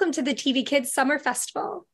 welcome to the TV Kids Summer Festival.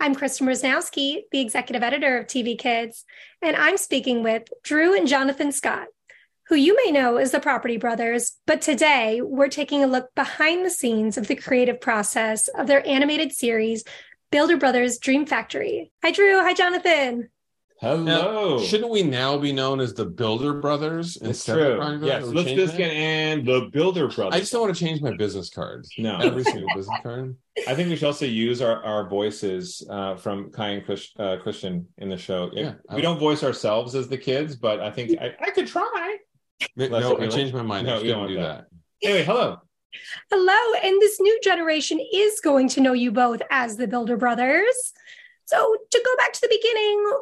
I'm Kristin Brzoznowski, the executive editor of TV Kids, and I'm speaking with Drew and Jonathan Scott, who you may know as the Property Brothers, but today we're taking a look behind the scenes of the creative process of their animated series, Builder Brothers Dream Factory. Hi, Drew. Hi, Jonathan. Hello. Now, shouldn't we now be known as the Builder Brothers It's instead true. of Prime Yes, let's Change Biscuit that? and the Builder Brothers. I just don't want to change my business cards. No. Every single business card. I think we should also use our, our voices uh, from Kai and Chris, uh, Christian in the show. Yeah. we don't voice ourselves as the kids, but I think I, I could try. No, Let's- I changed my mind. No, I we shouldn't don't do want that. Anyway, hello. Hello, and this new generation is going to know you both as the Builder Brothers. So, to go back to the beginning,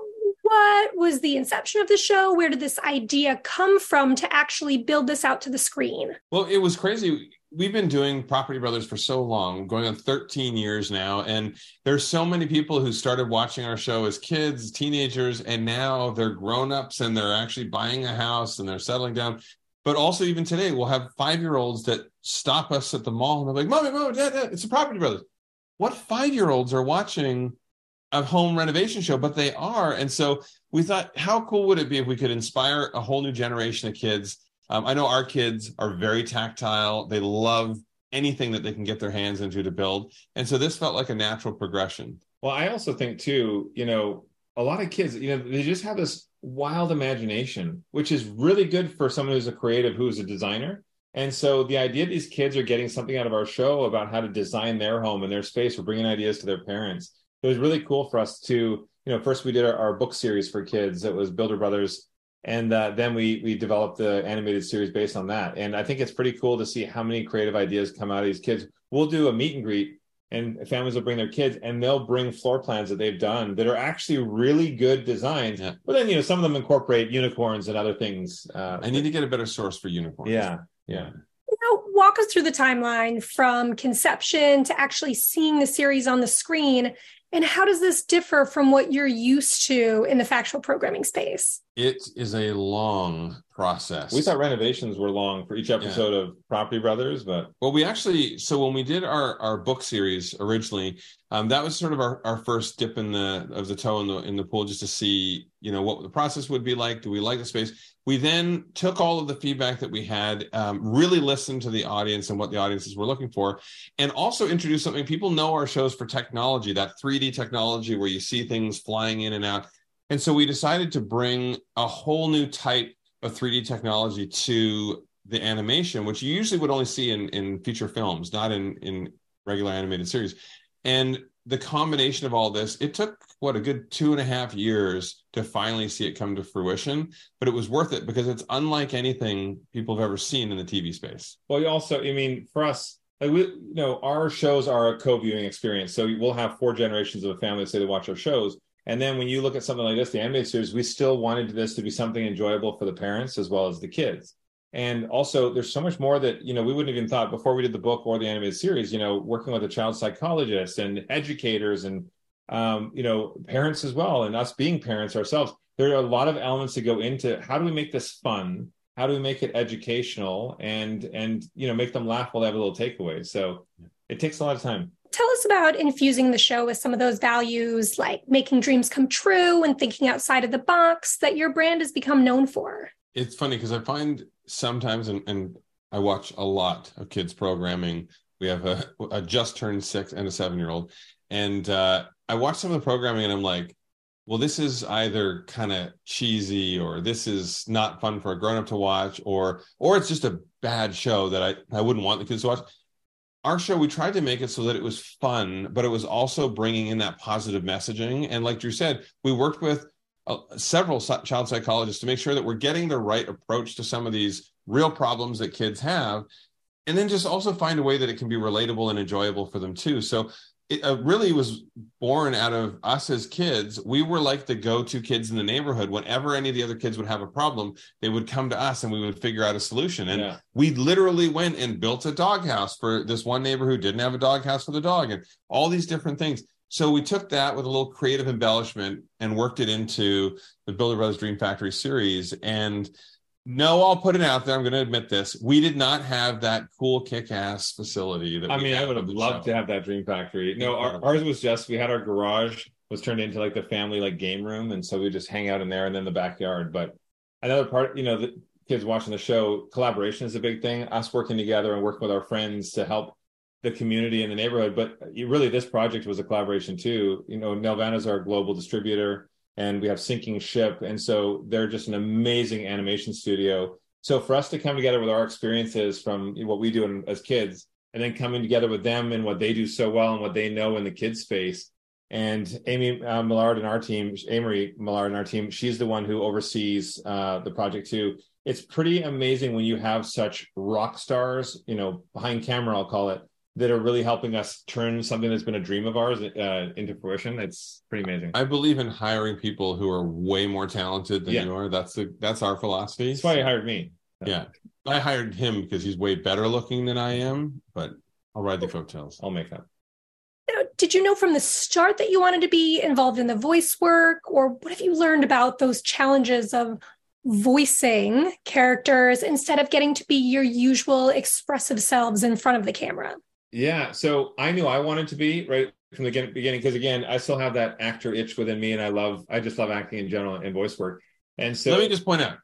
what was the inception of the show? Where did this idea come from to actually build this out to the screen? Well, it was crazy. We've been doing Property Brothers for so long, going on 13 years now. And there's so many people who started watching our show as kids, teenagers, and now they're grown-ups and they're actually buying a house and they're settling down. But also, even today, we'll have five-year-olds that stop us at the mall and they're like, Mommy, Mom, Dad, Dad, it's the Property Brothers. What five-year-olds are watching a home renovation show? But they are. And so we thought, how cool would it be if we could inspire a whole new generation of kids? Um, I know our kids are very tactile. They love anything that they can get their hands into to build. And so this felt like a natural progression. Well, I also think too, you know, a lot of kids, you know, they just have this wild imagination, which is really good for someone who's a creative, who's a designer. And so the idea these kids are getting something out of our show about how to design their home and their space, we're bringing ideas to their parents. It was really cool for us to, you know, first we did our, our book series for kids. It was Builder Brothers. And uh, then we we developed the animated series based on that. And I think it's pretty cool to see how many creative ideas come out of these kids. We'll do a meet and greet and families will bring their kids and they'll bring floor plans that they've done that are actually really good designs. Yeah. But then, you know, some of them incorporate unicorns and other things. Uh, I need to get a better source for unicorns. yeah, yeah. You know, walk us through the timeline from conception to actually seeing the series on the screen. And how does this differ from what you're used to in the factual programming space? It is a long process. We thought renovations were long for each episode of Property Brothers, but Well, we actually so when we did our our book series originally, um, that was sort of our, our first dip in the of the toe in the in the pool just to see you know what the process would be like. Do we like the space? We then took all of the feedback that we had, um, really listened to the audience and what the audiences were looking for, and also introduced something. People know our shows for technology, that 3D technology where you see things flying in and out. And so we decided to bring a whole new type of 3D technology to the animation, which you usually would only see in, in feature films, not in, in regular animated series. And the combination of all this, it took what a good two and a half years to finally see it come to fruition, but it was worth it because it's unlike anything people have ever seen in the TV space. well, you also, I mean, for us, like we, you know, our shows are a co-viewing experience. So we'll have four generations of a family say they watch our shows. And then when you look at something like this, the animated series, we still wanted this to be something enjoyable for the parents as well as the kids. And also, there's so much more that you know we wouldn't even thought before we did the book or the animated series. You know, working with a child psychologist and educators and um, you know parents as well, and us being parents ourselves. There are a lot of elements that go into how do we make this fun? How do we make it educational and and you know make them laugh while they have a little takeaway? So it takes a lot of time. Tell us about infusing the show with some of those values, like making dreams come true and thinking outside of the box that your brand has become known for. It's funny because I find sometimes, and, and I watch a lot of kids programming. We have a, a just turned six and a seven year old, and uh, I watch some of the programming, and I'm like, well, this is either kind of cheesy, or this is not fun for a grown up to watch, or or it's just a bad show that I I wouldn't want the kids to watch. Our show, we tried to make it so that it was fun, but it was also bringing in that positive messaging. And like Drew said, we worked with several child psychologists to make sure that we're getting the right approach to some of these real problems that kids have and then just also find a way that it can be relatable and enjoyable for them too. So it uh, really was born out of us as kids. We were like the go-to kids in the neighborhood. Whenever any of the other kids would have a problem they would come to us and we would figure out a solution. And Yeah. we literally went and built a doghouse for this one neighbor who didn't have a doghouse for the dog and all these different things so we took that with a little creative embellishment and worked it into the Builder Brothers Dream Factory series. And no, I'll put it out there. I'm going to admit this. We did not have that cool kick-ass facility. That I mean, I would have loved show. to have that dream factory. No, our, ours was just we had our garage was turned into like the family like game room, and so we just hang out in there and then the backyard. But another part, you know, the kids watching the show, collaboration is a big thing. Us working together and working with our friends to help the community in the neighborhood. But really, this project was a collaboration too. You know, Nelvana's our global distributor, and we have Sinking Ship, and so they're just an amazing animation studio. So for us to come together with our experiences from what we do in, as kids, and then coming together with them and what they do so well and what they know in the kids space. And Amy uh, Millard and our team, Amory Millard and our team, she's the one who oversees uh, the project too. It's pretty amazing when you have such rock stars, you know, behind camera, I'll call it, that are really helping us turn something that's been a dream of ours uh, into fruition. It's pretty amazing. I believe in hiring people who are way more talented than Yeah. you are. That's the that's our philosophy. That's why you hired me. Yeah. I hired him because he's way better looking than I am, but I'll ride the coattails. I'll make that. Now, did you know from the start that you wanted to be involved in the voice work, or what have you learned about those challenges of voicing characters instead of getting to be your usual expressive selves in front of the camera? Yeah, so I knew I wanted to be right from the beginning because again, I still have that actor itch within me, and I love, I just love acting in general and voice work. And so, Let me just point out,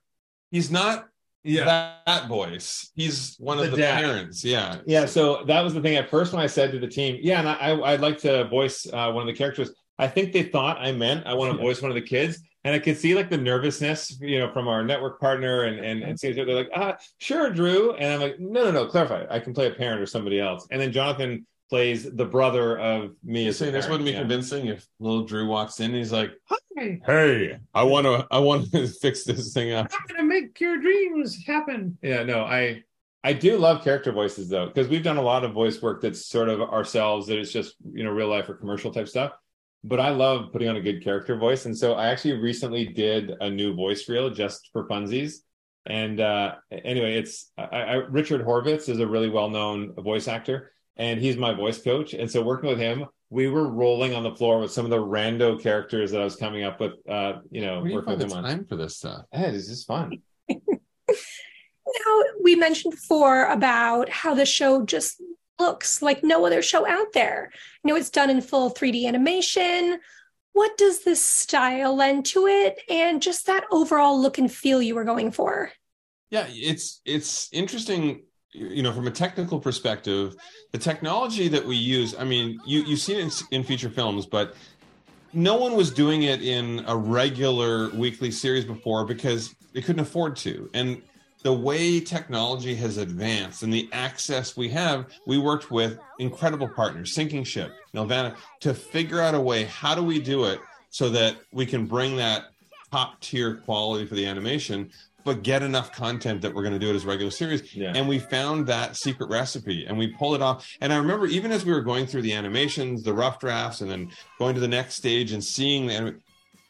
he's not yeah, that, that voice. He's one of The the, dad. parents. Yeah. yeah. So that was the thing at first when I said to the team, yeah, and I, I I'd like to voice uh, one of the characters. I think they thought I meant I want to voice one of the kids, and I could see like the nervousness, you know, from our network partner, and and and so they're like, ah, sure, Drew, and I'm like, no, no, no, clarify. I can play a parent or somebody else, and then Jonathan plays the brother of me. You as saying this wouldn't be Yeah. convincing if little Drew walks in and he's like, Hi. Hey, I want to, I want to fix this thing up. I'm gonna make your dreams happen. Yeah, no, I I do love character voices though, because we've done a lot of voice work that's sort of ourselves that it's just you know real life or commercial type stuff. But I love putting on a good character voice, and so I actually recently did a new voice reel just for funsies. And uh, anyway, it's I, I, Richard Horvitz is a really well known voice actor, and he's my voice coach. And so working with him, we were rolling on the floor with some of the rando characters that I was coming up with. Uh, you know, Where do you working find with the him on. time for this stuff? Yeah, it's just fun. Now, we mentioned before about how the show just looks like no other show out there. You know, it's done in full 3D animation. What does this style lend to it and just that overall look and feel you were going for? Yeah, it's it's interesting. You know, from a technical perspective, the technology that we use. I mean, you you've seen it in, in feature films, but no one was doing it in a regular weekly series before because they couldn't afford to. And the way technology has advanced and the access we have, we worked with incredible partners, Sinking Ship, Nelvana, to figure out a way. How do we do it so that we can bring that top tier quality for the animation, but get enough content that we're going to do it as a regular series? Yeah. And we found that secret recipe and we pull it off. And I remember even as we were going through the animations, the rough drafts, and then going to the next stage and seeing the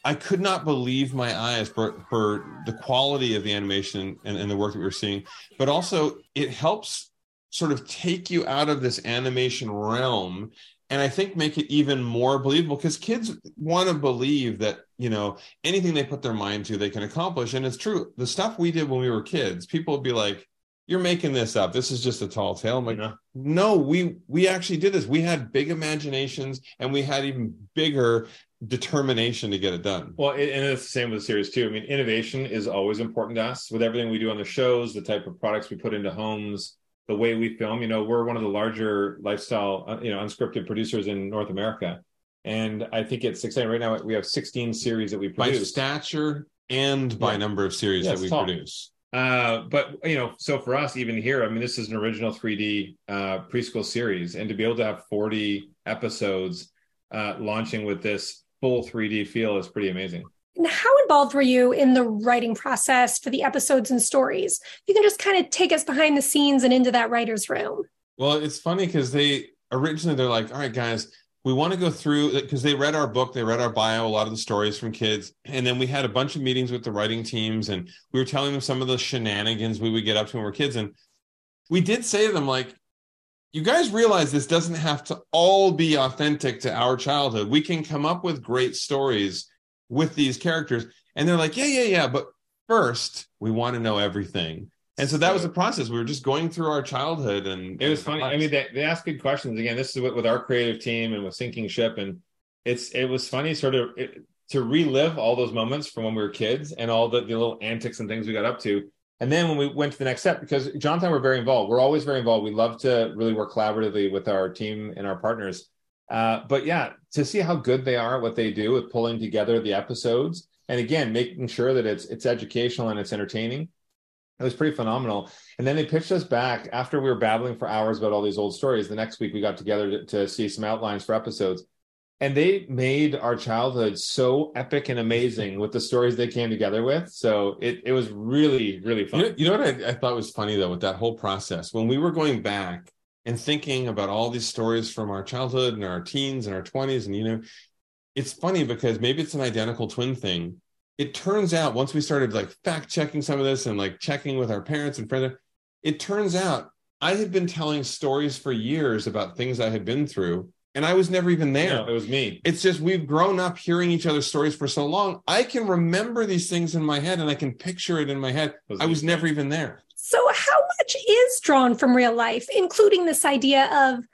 I could not believe my eyes for, for the quality of the animation and, and the work that we were seeing, but also it helps sort of take you out of this animation realm and I think make it even more believable because kids want to believe that, you know, anything they put their mind to, they can accomplish. And it's true. The stuff we did when we were kids, people would be like, you're making this up. This is just a tall tale. I'm like, know? no, we we actually did this. We had big imaginations and we had even bigger determination to get it done. Well, it, and it's the same with the series too. I mean, innovation is always important to us with everything we do on the shows, the type of products we put into homes, the way we film. You know, we're one of the larger lifestyle, uh, you know, unscripted producers in North America, and I think it's exciting. Right now, we have 16 series that we produce. By stature and by Yeah. number of series Yeah, that we tall. produce. Uh, but you know, so for us, even here, I mean, this is an original 3D uh, preschool series, and to be able to have 40 episodes uh, launching with this full 3D feel is pretty amazing. And how involved were you in the writing process for the episodes and stories? You can just kind of take us behind the scenes and into that writer's room. Well, it's funny because they originally they're like, all right, guys, we want to go through because they read our book, they read our bio, a lot of the stories from kids, and then we had a bunch of meetings with the writing teams, and we were telling them some of the shenanigans we would get up to when we were kids, and we did say to them like, you guys realize this doesn't have to all be authentic to our childhood. We can come up with great stories with these characters, and they're like, yeah, yeah, yeah, but first we want to know everything. And so that was the process. We were just going through our childhood, and it was funny. I mean, they, they ask good questions. Again, this is what with our creative team and with Sinking Ship, and it's it was funny, sort of it, to relive all those moments from when we were kids and all the, the little antics and things we got up to. And then when we went to the next step, because john Jonathan we're very involved. We're always very involved. We love to really work collaboratively with our team and our partners. Uh, but yeah, to see how good they are at what they do with pulling together the episodes, and again, making sure that it's it's educational and it's entertaining. It was pretty phenomenal. And then they pitched us back after we were babbling for hours about all these old stories. The next week we got together to, to see some outlines for episodes and they made our childhood so epic and amazing with the stories they came together with. So it it was really really fun. You know, you know what I, I, thought was funny though with that whole process when we were going back and thinking about all these stories from our childhood and our teens and our twenties, and you know, it's funny because maybe it's an identical twin thing. It turns out once we started like fact checking some of this and like checking with our parents and friends, it turns out I had been telling stories for years about things I had been through and I was never even there. No, it was me. It's just we've grown up hearing each other's stories for so long. I can remember these things in my head and I can picture it in my head. Was I was never even there. So, how much is drawn from real life, including this idea of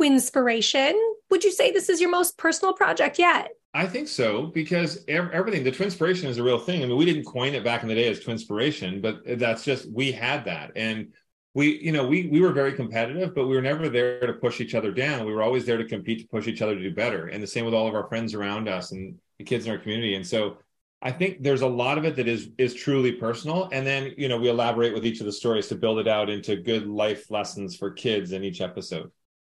inspiration? Would you say this is your most personal project yet? I think so because everything, the twinspiration is a real thing. I mean, we didn't coin it back in the day as twinspiration, but that's just we had that, and we you know we we were very competitive but we were never there to push each other down. We were always there to compete to push each other to do better. And the same with all of our friends around us and the kids in our community. And so i think there's a lot of it that is is truly personal. And then you know we elaborate with each of the stories to build it out into good life lessons for kids in each episode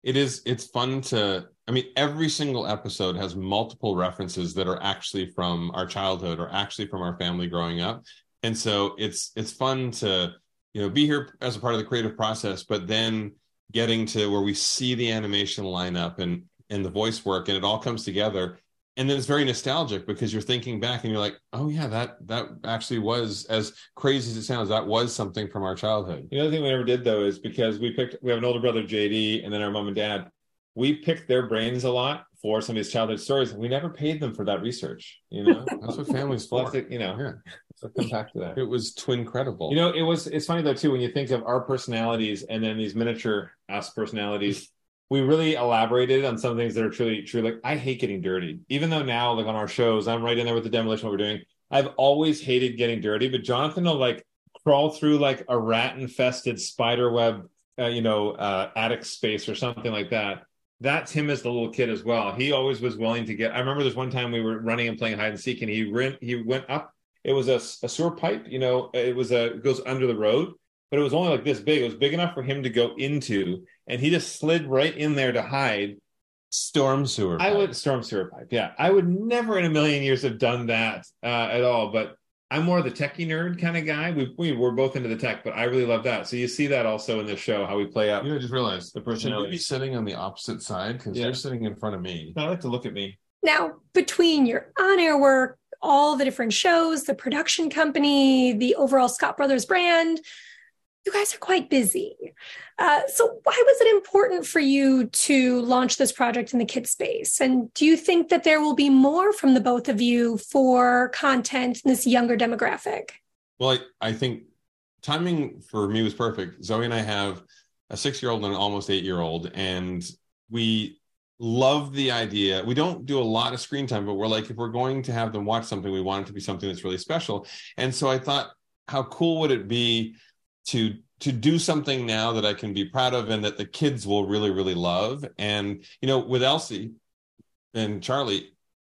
it is it's fun to i mean every single episode has multiple references that are actually from our childhood or actually from our family growing up. And so it's it's fun to you know be here as a part of the creative process but then getting to where we see the animation line up and and the voice work and it all comes together and then it's very nostalgic because you're thinking back and you're like oh yeah that that actually was as crazy as it sounds that was something from our childhood the other thing we never did though is because we picked we have an older brother jd and then our mom and dad we picked their brains a lot for some of these childhood stories we never paid them for that research you know that's what families for you know yeah so come back to that. It was twin credible. You know, it was. It's funny though too when you think of our personalities and then these miniature ass personalities. We really elaborated on some things that are truly true. Like I hate getting dirty, even though now, like on our shows, I'm right in there with the demolition. What we're doing, I've always hated getting dirty. But Jonathan will like crawl through like a rat infested spider web, uh, you know, uh, attic space or something like that that's him as the little kid as well. He always was willing to get. I remember there's one time we were running and playing hide and seek, and he ran, he went up it was a, a sewer pipe. You know, it was a it goes under the road, but it was only like this big. It was big enough for him to go into, and he just slid right in there to hide. Storm sewer. Pipe. I would storm sewer pipe. Yeah, I would never in a million years have done that uh, at all. But I'm more of the techie nerd kind of guy. We, we we're both into the tech, but I really love that. So you see that also in this show how we play out. You know, I just realized the person would be sitting on the opposite side because yeah. they're sitting in front of me. I like to look at me. Now, between your on-air work, all the different shows, the production company, the overall Scott Brothers brand. You guys are quite busy. Uh, so, why was it important for you to launch this project in the kid space? And do you think that there will be more from the both of you for content in this younger demographic? Well, I, I think timing for me was perfect. Zooey and I have a six year old and an almost eight year old, and we love the idea. We don't do a lot of screen time, but we're like, if we're going to have them watch something, we want it to be something that's really special. And so I thought, how cool would it be to to do something now that I can be proud of and that the kids will really, really love. And you know, with Elsie and Charlie,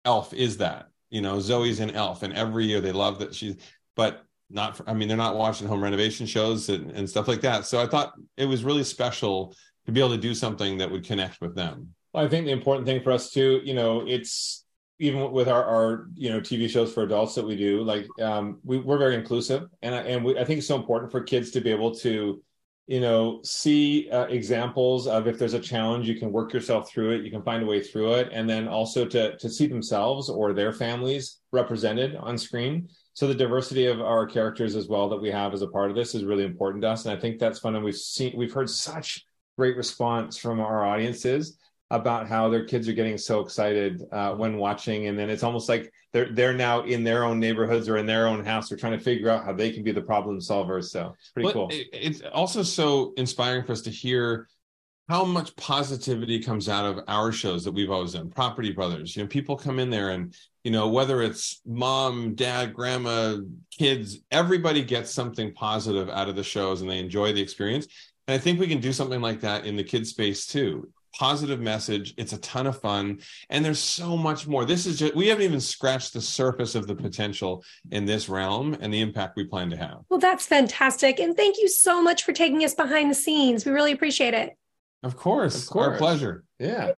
Elf is that. You know, Zooey's in Elf, and every year they love that she's. But not. For, I mean, they're not watching home renovation shows and, and stuff like that. So I thought it was really special to be able to do something that would connect with them. I think the important thing for us too, you know, it's even with our, our you know TV shows for adults that we do, like um, we, we're very inclusive, and and we, I think it's so important for kids to be able to, you know, see uh, examples of if there's a challenge, you can work yourself through it, you can find a way through it, and then also to to see themselves or their families represented on screen. So the diversity of our characters as well that we have as a part of this is really important to us, and I think that's fun. And we've seen we've heard such great response from our audiences about how their kids are getting so excited uh, when watching, and then it's almost like they're they're now in their own neighborhoods or in their own house. They're trying to figure out how they can be the problem solvers. So it's pretty But cool. It's also so inspiring for us to hear how much positivity comes out of our shows that we've always done. Property Brothers, you know, people come in there and you know whether it's mom, dad, grandma, kids, everybody gets something positive out of the shows and they enjoy the experience. And I think we can do something like that in the kids space too. Positive message. It's a ton of fun. And there's so much more. This is just, we haven't even scratched the surface of the potential in this realm and the impact we plan to have. Well, that's fantastic. And thank you so much for taking us behind the scenes. We really appreciate it. Of course. Of course. Our pleasure. yeah.